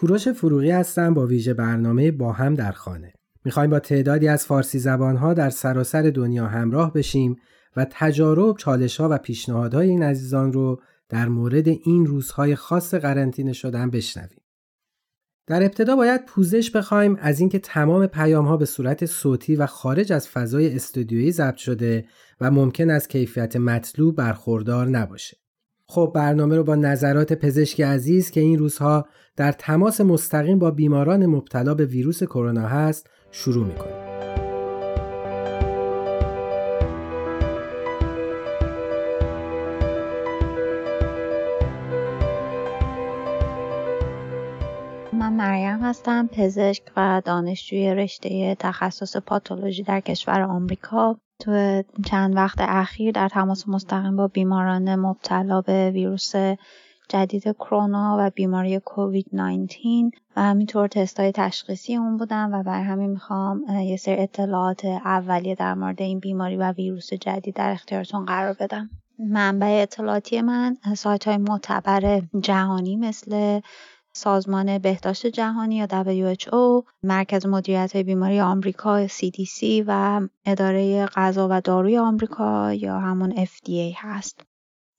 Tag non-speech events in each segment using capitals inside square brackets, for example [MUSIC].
کوروش فروغی هستم با ویژه برنامه با هم در خانه. می‌خوایم با تعدادی از فارسی زبانها در سراسر دنیا همراه بشیم و تجارب، چالش ها و پیشنهادهای این عزیزان رو در مورد این روزهای خاص قرنطینه شدن بشنویم. در ابتدا باید پوزش بخوایم از اینکه تمام پیام ها به صورت صوتی و خارج از فضای استودیویی ضبط شده و ممکن است کیفیت مطلوب برخوردار نباشه. خب برنامه رو با نظرات پزشک عزیز که این روزها در تماس مستقیم با بیماران مبتلا به ویروس کرونا هست شروع می‌کنیم. من مریم هستم پزشک و دانشجوی رشته تخصص پاتولوژی در کشور آمریکا تو چند وقت اخیر در تماس مستقیم با بیماران مبتلا به ویروس جدید کرونا و بیماری کووید 19 و همینطور تستای تشخیصی اون بودم و بر همین می‌خوام یه سری اطلاعات اولیه در مورد این بیماری و ویروس جدید در اختیارتون قرار بدم. منبع اطلاعاتی من سایت های معتبر جهانی مثل سازمان بهداشت جهانی یا WHO، مرکز مدیریت بیماری آمریکا CDC و اداره غذا و داروی آمریکا یا همون FDA هست.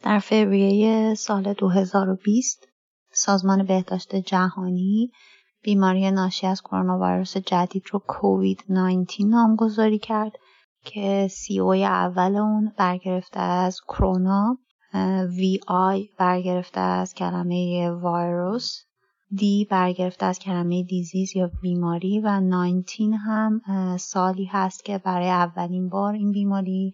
در فوریه سال 2020 سازمان بهداشت جهانی بیماری ناشی از کرونا ویروس جدید رو کووید 19 نامگذاری کرد که سی او اول اون برگرفته از کرونا وی آی برگرفته از کلمه ویروس دی برگرفته از کلمه دیزیز یا بیماری و 19 هم سالی هست که برای اولین بار این بیماری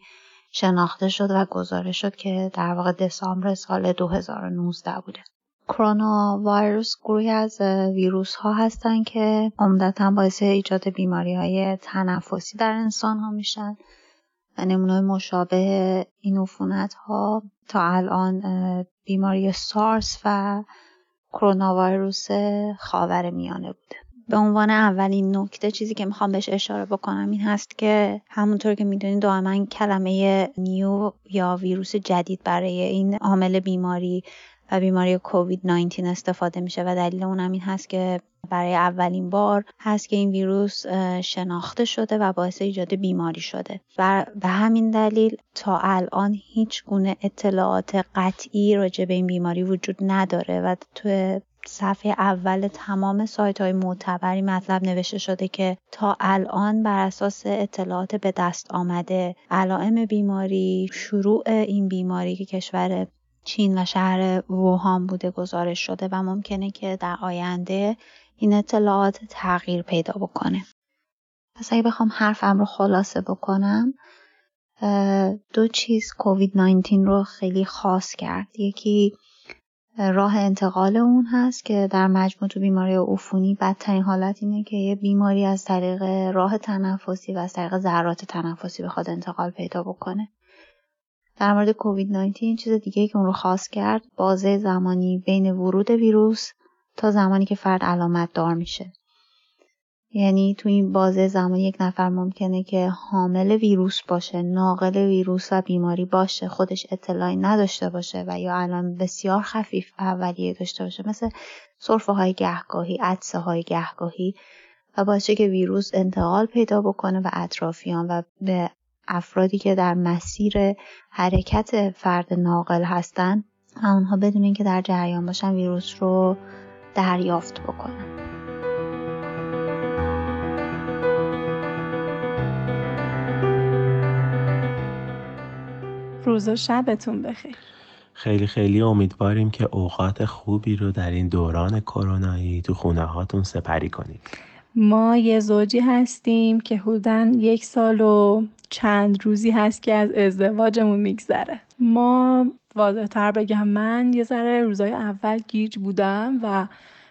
شناخته شد و گزارش شد که در واقع دسامبر سال 2019 بوده. کرونا ویروس گروهی از ویروس ها هستن که عمدتا باعث ایجاد بیماری های تنفسی در انسان ها میشن و نمونه مشابه این عفونت ها تا الان بیماری سارس و کرونا ویروس خاور میانه بوده. به عنوان اولین نکته چیزی که می‌خوام بهش اشاره بکنم این هست که همونطور که می‌دونید دائما کلمه نیو یا ویروس جدید برای این عامل بیماری و بیماری کووید 19 استفاده میشه و دلیل اونم این هست که برای اولین بار هست که این ویروس شناخته شده و باعث ایجاد بیماری شده. و به همین دلیل تا الان هیچ گونه اطلاعات قطعی راجع به این بیماری وجود نداره و تو صفحه اول تمام سایت های معتبری مطلب نوشته شده که تا الان بر اساس اطلاعات به دست آمده علائم بیماری شروع این بیماری که کشور چین و شهر ووهان بوده گزارش شده و ممکنه که در آینده این اطلاعات تغییر پیدا بکنه. پس اگه بخوام حرفم رو خلاصه بکنم دو چیز کووید 19 رو خیلی خاص کرد. یکی راه انتقال اون هست که در مجموع تو بیماری عفونی بدترین حالت اینه که یه بیماری از طریق راه تنفسی و از طریق ذرات تنفسی بخواد انتقال پیدا بکنه. در مورد کووید 19 چیز دیگه که اون رو خاص کرد بازه زمانی بین ورود ویروس تا زمانی که فرد علامت دار میشه. یعنی تو این بازه زمانی یک نفر ممکنه که حامل ویروس باشه ناقل ویروس و بیماری باشه خودش اطلاعی نداشته باشه و یا الان بسیار خفیف اولیه داشته باشه مثل صرفه های گهگاهی عدسه های گهگاهی و باشه که ویروس انتقال پیدا بکنه و اطرافیان و به افرادی که در مسیر حرکت فرد ناقل هستند و اونها بدون اینکه در جریان باشن ویروس رو دریافت بکنن. روز و شبتون بخیر. خیلی خیلی امیدواریم که اوقات خوبی رو در این دوران کرونایی تو خونه هاتون سپری کنید. ما یه زوجی هستیم که حدودا یک سال و چند روزی هست که از ازدواجمون میگذره. ما واضح تر بگم من یه ذره روزای اول گیج بودم و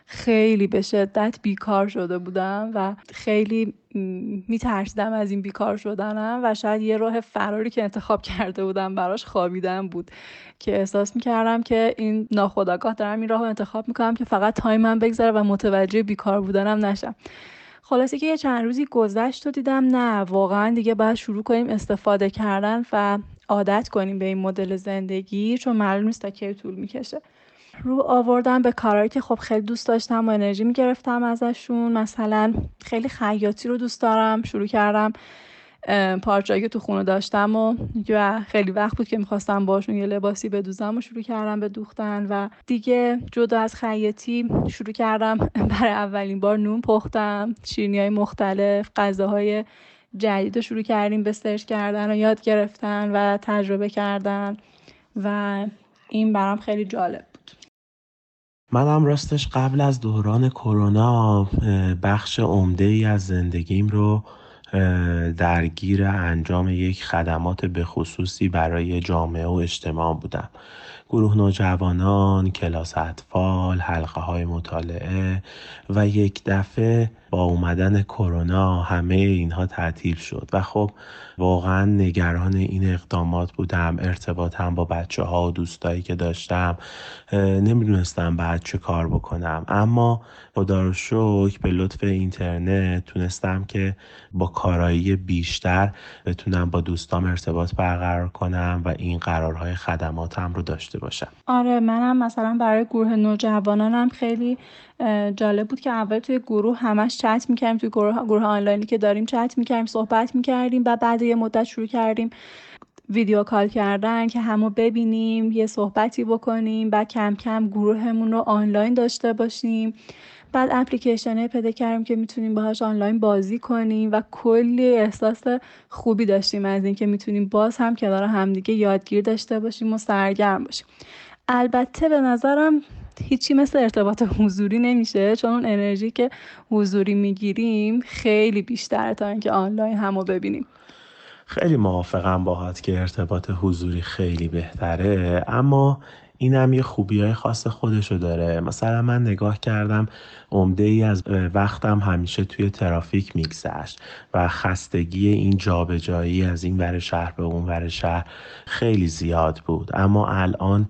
خیلی به شدت بیکار شده بودم و خیلی میترسیدم از این بیکار شدنم و شاید یه راه فراری که انتخاب کرده بودم براش خوابیدن بود که احساس می‌کردم که این ناخداگاه دارم این راه رو انتخاب می‌کنم که فقط تایمم بگذره و متوجه بیکار بودنم نشم. خلاصه که یه چند روزی گذشت و دیدم نه واقعا دیگه باید شروع کنیم استفاده کردن و عادت کنیم به این مدل زندگی چون معلوم نیست تا کی طول می‌کشه. رو آوردم به کارهایی که خب خیلی دوست داشتم و انرژی می‌گرفتم ازشون. مثلا خیلی خیاطی رو دوست دارم شروع کردم پارچایی که تو خونه داشتم و خیلی وقت بود که می‌خواستم باشون یه لباسی بدوزم و شروع کردم به دوختن و دیگه جدا از خیاطی شروع کردم [LAUGHS] برای اولین بار نون پختم شیرینی های مختلف غذاهای جدید رو شروع کردیم به سرچ کردن و یاد گرفتن و تجربه کردن و این برام خیلی جالب بود. منم راستش قبل از دوران کرونا بخش عمده ای از زندگیم رو درگیر انجام یک خدمات به خصوصی برای جامعه و اجتماع بودم. گروه نوجوانان، کلاس اطفال، حلقه های مطالعه و یک دفعه با اومدن کرونا همه اینها تعطیل شد. و خب واقعا نگران این اقدامات بودم ارتباطم با بچه ها و دوستایی که داشتم. نمی‌دونستم بعد چه کار بکنم. اما خدا رو شکر به لطف اینترنت تونستم که با کارایی بیشتر بتونم با دوستام ارتباط برقرار کنم و این قرارهای خدماتم رو داشته باشم. آره منم مثلا برای گروه نوجوانانم خیلی جالب بود که اول توی گروه همش چت می‌کردیم توی گروه, گروه آنلاینی که داریم چت می‌کردیم صحبت می‌کردیم و بعد یه مدت شروع کردیم ویدیو کال کردن که همو ببینیم یه صحبتی بکنیم بعد کم کم گروهمون رو آنلاین داشته باشیم. بعد اپلیکیشنه پیدا کردیم که می‌تونیم باهاش آنلاین بازی کنیم و کلی احساس خوبی داشتیم از اینکه می‌تونیم باز هم کنار همدیگه یادگیر داشته باشیم و سرگرم باشیم. البته به نظرم هیچی مثل ارتباط حضوری نمیشه چون اون انرژی که حضوری می‌گیریم خیلی بیشتره تا اینکه آنلاین همو ببینیم. خیلی موافقم باهات که ارتباط حضوری خیلی بهتره اما این هم یه خوبی های خاص خودشو داره. مثلا من نگاه کردم عمده ای از وقتم همیشه توی ترافیک میگذشت و خستگی این جابجایی از این ور شهر به اون ور شهر خیلی زیاد بود. اما الان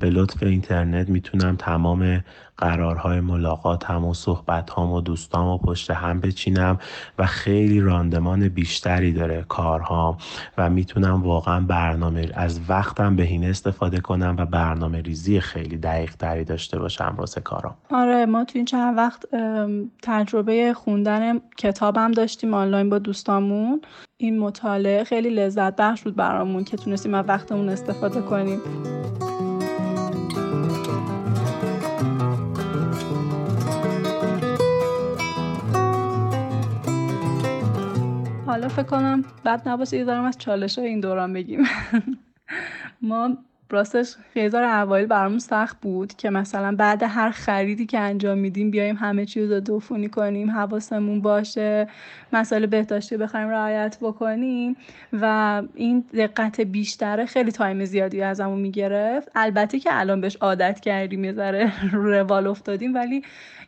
به لطف اینترنت می‌تونم تمام قرارهای ملاقات هم و صحبت هم و دوستام و پشت هم بچینم و خیلی راندمان بیشتری داره کارها و می‌تونم واقعا برنامه از وقتم بهینه استفاده کنم و برنامه ریزی خیلی دقیق تری داشته باشم واسه کارم آره ما تو این چند وقت تجربه خوندن کتابم داشتیم آنلاین با دوستامون. این مطالعه خیلی لذت بخش بود برامون که تونستیم از وقتمون استفاده کنیم. حالا فکر کنم بعد نباشه دارم از چالش های این دوران بگیم. [LAUGHS] ما راستش خیلی اوایل برامون سخت بود که مثلا بعد هر خریدی که انجام میدیم بیایم همه چیز رو دوفونی کنیم حواسمون باشه مسائل بهداشتی بخوایم رعایت بکنیم و این دقت بیشتره خیلی تایم زیادی ازمون می‌گرفت. البته که الان بهش عادت کردیم یه ذره [LAUGHS] روال افتادیم ولی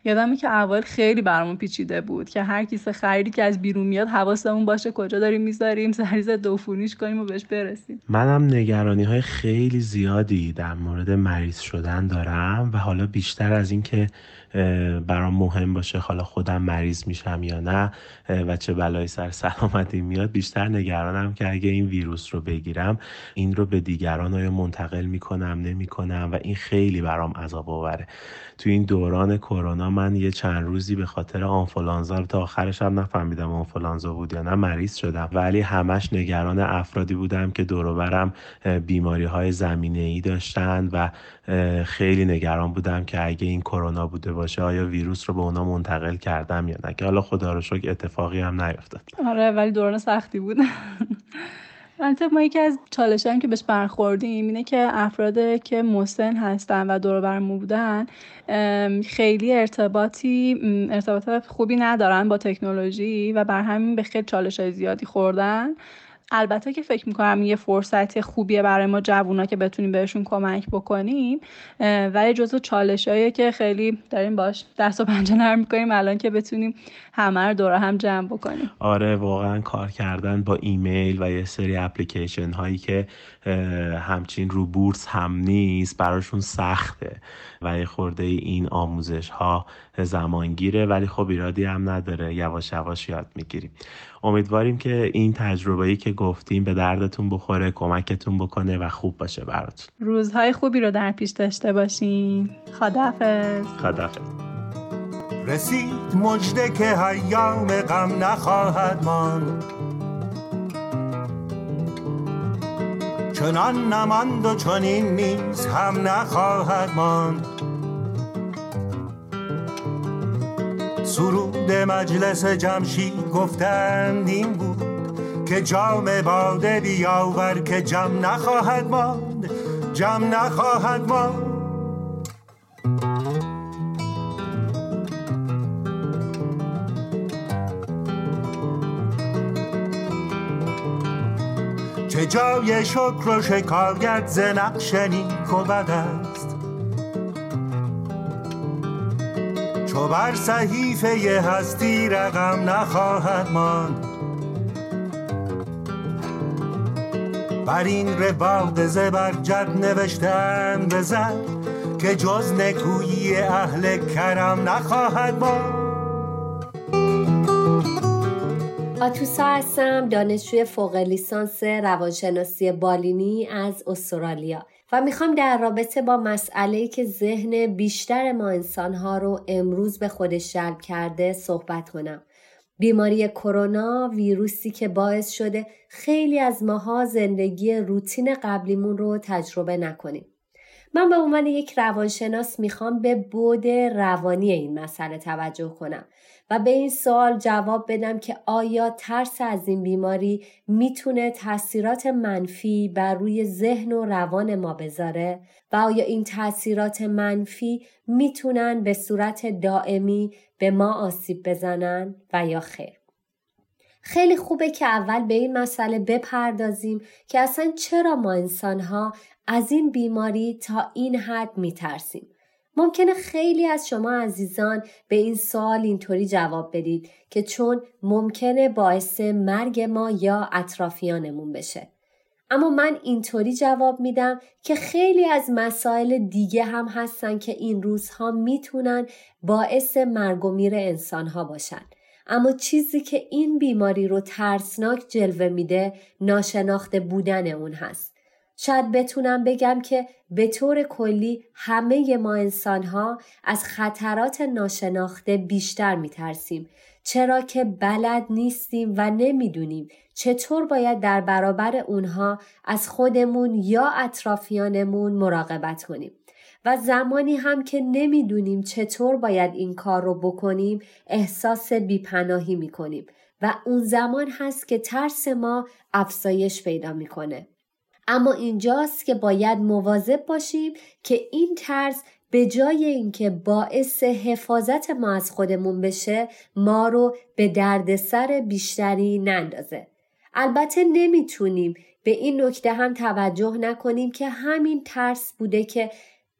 یادمه که اول خیلی برامون پیچیده بود که هر کیسه خریدی که از بیرون میاد حواسمون باشه کجا داریم می‌ذاریم سریز دوفونیش کنیم و بهش برسیم. منم نگرانی های خیلی زیادی در مورد مریض شدن دارم و حالا بیشتر از اینکه برام مهم باشه حالا خودم مریض میشم یا نه و چه بلایی سر سلامتی میاد. بیشتر نگرانم که اگه این ویروس رو بگیرم این رو به دیگران آیا منتقل می‌کنم نمی‌کنم و این خیلی برام عذاب آوره. تو این دوران کرونا من یه چند روزی به خاطر آنفولانزا تا آخرش هم نفهمیدم آنفولانزا بود یا نه مریض شدم. ولی همش نگران افرادی بودم که دور بیماری های زمینه ای داشتن و خیلی نگران بودم که اگه این کرونا بوده باشه آیا ویروس رو به اونا منتقل کردم یا نه؟ که حالا خدا رو شکر اتفاقی هم نیفتاد. آره ولی دوران سختی بود. [LAUGHS] البته ما یکی از چالش هم که بهش برخوردیم اینه که افراد که مسن هستن و دور برمون بودن خیلی ارتباطی ارتباط خوبی ندارن با تکنولوژی و بر همین به خیلی چالش های زیادی خوردن. البته که فکر می‌کنم یه فرصت خوبیه برای ما جوونا که بتونیم بهشون کمک بکنیم. ولی جزو چالشایی که خیلی داریم باش دست و پنجه نرم می‌کنیم الان که بتونیم همه رو دور هم جمع بکنیم. آره واقعا کار کردن با ایمیل و یه سری اپلیکیشن هایی که همچین رو بورس هم نیست براشون سخته. و یه خورده این آموزش ها زمانگیره ولی خب ایرادی هم نداره. یواش یواش یاد می‌گیریم. امیدواریم که این تجربه‌ای که گفتیم به دردتون بخوره کمکتون بکنه و خوب باشه براتون. روزهای خوبی رو در پیش داشته باشین. خدافظ خدافظ رسید مجده که حیام غم نخواهد ماند. چنان نماند و چنین نیز هم نخواهد ماند. سرود مجلس جمشید گفتند این بود که جام باده بیاور که جم نخواهد ماند جم نخواهد ماند. چه جای شکر و شکایت ز نقش نیک و بد چو بر صحیفه هستی رقم نخواهد ماند. بر این رواق زبرجد نوشتن بزن که جز نکویی اهل کرم نخواهد ماند. آتوسا هستم دانشجوی فوق لیسانس روانشناسی بالینی از استرالیا. و می‌خوام در رابطه با مسئله که ذهن بیشتر ما انسانها رو امروز به خودش جلب کرده صحبت کنم. بیماری کرونا ویروسی که باعث شده خیلی از ماها زندگی روتین قبلیمون رو تجربه نکنیم. من به عنوان یک روانشناس می‌خوام به بود روانی این مسئله توجه کنم و به این سوال جواب بدم که آیا ترس از این بیماری می‌تونه تاثیرات منفی بر روی ذهن و روان ما بذاره؟ و آیا این تاثیرات منفی می‌تونن به صورت دائمی به ما آسیب بزنن و یا خیر؟ خیلی خوبه که اول به این مسئله بپردازیم که اصلا چرا ما انسانها از این بیماری تا این حد میترسیم؟ ممکنه خیلی از شما عزیزان به این سوال اینطوری جواب بدید که چون ممکنه باعث مرگ ما یا اطرافیانمون بشه. اما من اینطوری جواب میدم که خیلی از مسائل دیگه هم هستن که این روزها می‌تونن باعث مرگ و میر انسانها باشن. اما چیزی که این بیماری رو ترسناک جلوه میده ناشناخته بودن اون هست. شاید بتونم بگم که به طور کلی همه ما انسان ها از خطرات ناشناخته بیشتر میترسیم چرا که بلد نیستیم و نمی‌دونیم چطور باید در برابر اونها از خودمون یا اطرافیانمون مراقبت کنیم و زمانی هم که نمی‌دونیم چطور باید این کار رو بکنیم احساس بیپناهی می‌کنیم و اون زمان هست که ترس ما افزایش پیدا می‌کنه. اما اینجاست که باید مواظب باشیم که این ترس به جای اینکه باعث حفاظت ما از خودمون بشه ما رو به دردسر بیشتری نندازه. البته نمی‌تونیم به این نکته هم توجه نکنیم که همین ترس بوده که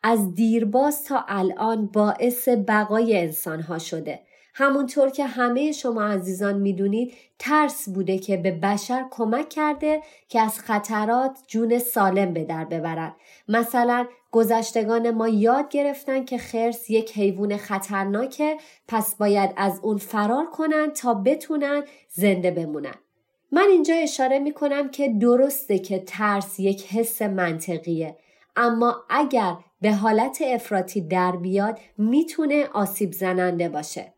از دیرباز تا الان باعث بقای انسان ها شده. همونطور که همه شما عزیزان می‌دونید ترس بوده که به بشر کمک کرده که از خطرات جون سالم به در ببرد. مثلا گذشتگان ما یاد گرفتن که خرس یک حیوان خطرناکه پس باید از اون فرار کنن تا بتونن زنده بمونن. من اینجا اشاره می کنم که درسته که ترس یک حس منطقیه اما اگر به حالت افراطی در بیاد می‌تونه آسیب زننده باشه.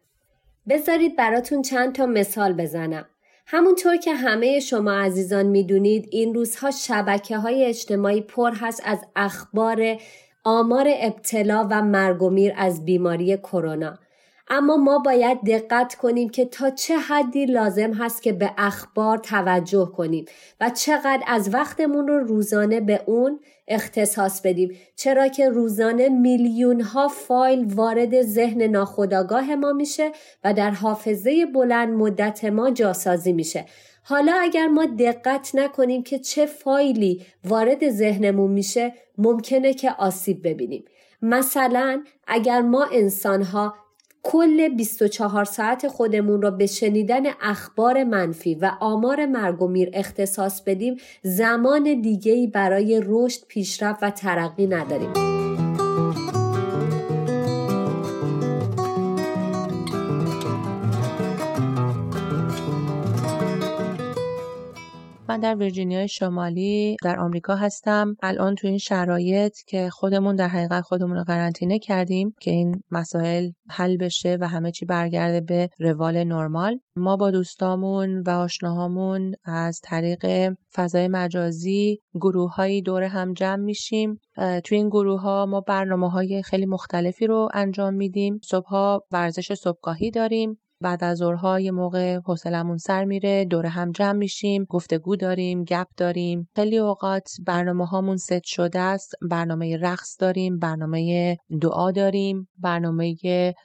بذارید براتون چند تا مثال بزنم. همونطور که همه شما عزیزان می‌دونید این روزها شبکه های اجتماعی پر هست از اخبار آمار ابتلا و مرگ و میر از بیماری کرونا. اما ما باید دقت کنیم که تا چه حدی لازم هست که به اخبار توجه کنیم و چقدر از وقتمون رو روزانه به اون اختصاص بدیم. چرا که روزانه میلیون ها فایل وارد ذهن ناخودآگاه ما میشه و در حافظه بلند مدت ما جاسازی میشه. حالا اگر ما دقت نکنیم که چه فایلی وارد ذهنمون میشه ممکنه که آسیب ببینیم. مثلا اگر ما انسان ها کل 24 ساعت خودمون را به شنیدن اخبار منفی و آمار مرگ و میر اختصاص بدیم زمان دیگهی برای رشد پیشرفت و ترقی نداریم. من در ویرجینیای شمالی در آمریکا هستم. الان تو این شرایط که خودمون در حقیقت خودمون رو قرنطینه کردیم که این مسائل حل بشه و همه چی برگرده به روال نرمال. ما با دوستامون و آشناهامون از طریق فضای مجازی گروه های دور هم جمع میشیم. توی این گروه ها ما برنامه های خیلی مختلفی رو انجام میدیم. صبحها ورزش صبحگاهی داریم. بعد از ظهرها یه موقع حوصلمون سر میره دور هم جمع میشیم گفتگو داریم گپ داریم. خیلی اوقات برنامه هامون ست شده است برنامه رقص داریم برنامه دعا داریم برنامه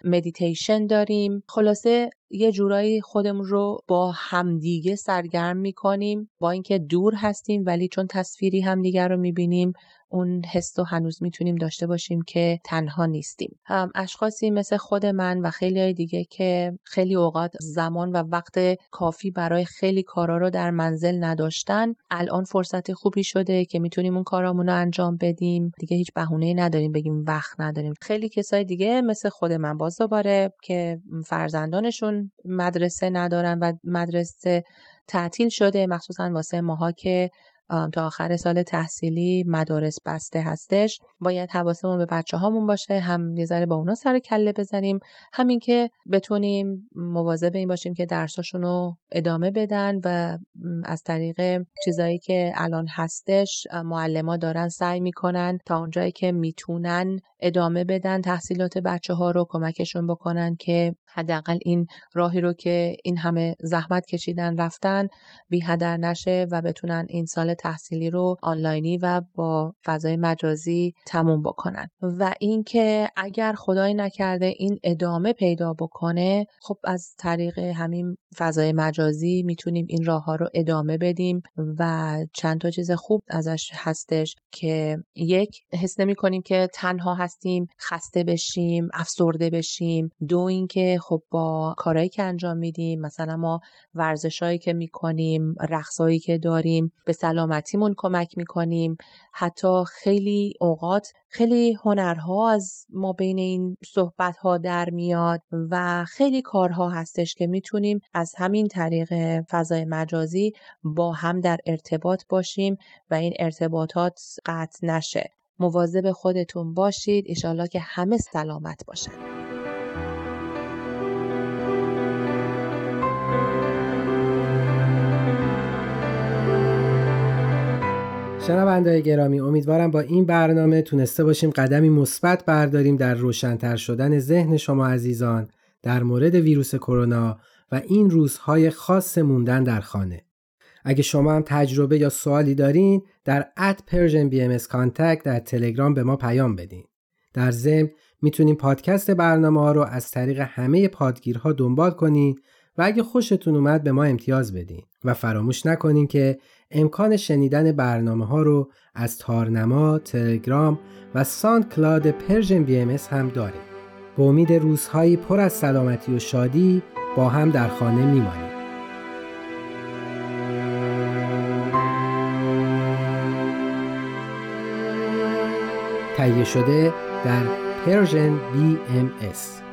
مدیتیشن داریم. خلاصه یه جورایی خودمون رو با همدیگه سرگرم می‌کنیم با اینکه دور هستیم ولی چون تصویری همدیگه رو می‌بینیم اون حس رو هنوز می‌تونیم داشته باشیم که تنها نیستیم. هم اشخاصی مثل خود من و خیلی های دیگه که خیلی اوقات زمان و وقت کافی برای خیلی کارا رو در منزل نداشتن الان فرصت خوبی شده که می‌تونیم اون کارامون رو انجام بدیم. دیگه هیچ بهونه نداریم بگیم وقت نداریم. خیلی کسای دیگه مثل خود من باز دوباره که فرزندانشون مدرسه ندارن و مدرسه تعطیل شده مخصوصا واسه ماها که تا آخر سال تحصیلی مدارس بسته هستش باید حواسمون به بچه هامون باشه هم یه ذره با اونا سر کله بزنیم همین که بتونیم مواظب این باشیم که درساشون رو ادامه بدن و از طریق چیزایی که الان هستش معلما دارن سعی می‌کنن تا اونجایی که می‌تونن ادامه بدن تحصیلات بچه ها رو کمکشون بکنن که حداقل این راهی رو که این همه زحمت کشیدن رفتن بی هدر نشه و بتونن این سال تحصیلی رو آنلاینی و با فضای مجازی تموم بکنن. و اینکه اگر خدای نکرده این ادامه پیدا بکنه خب از طریق همین فضای مجازی می‌تونیم این راه ها رو ادامه بدیم و چند تا چیز خوب ازش هستش که یک حس نمی کنیم که تنها هستیم خسته بشیم افسرده بشیم. دو اینکه خب با کارهایی که انجام میدیم مثلا ما ورزشهایی که می‌کنیم رقصایی که داریم به سلامتیمون کمک می‌کنیم. حتی خیلی اوقات خیلی هنرها از ما بین این صحبت ها در میاد و خیلی کارها هستش که می‌تونیم از همین طریق فضای مجازی با هم در ارتباط باشیم و این ارتباطات قطع نشه. مواظب خودتون باشید. ایشالله که همه سلامت باشن. شنوندای گرامی امیدوارم با این برنامه تونسته باشیم قدمی مثبت برداریم در روشنتر شدن ذهن شما عزیزان در مورد ویروس کرونا و این روزهای خاص موندن در خانه. اگه شما هم تجربه یا سوالی دارین در at Persian B در تلگرام به ما پیام بدین. در ضمن می‌تونین پادکست برنامه ها رو از طریق همه پادگیرها دنبال کنین و اگه خوشتون اومد به ما امتیاز بدین و فراموش نکنین که امکان شنیدن برنامه ها رو از تارنما، تلگرام و SoundCloud Persian BMS هم داریم. به امید روزهایی پر از سلامتی و شادی با هم در خانه میمانیم. تهیه شده در Persian BMS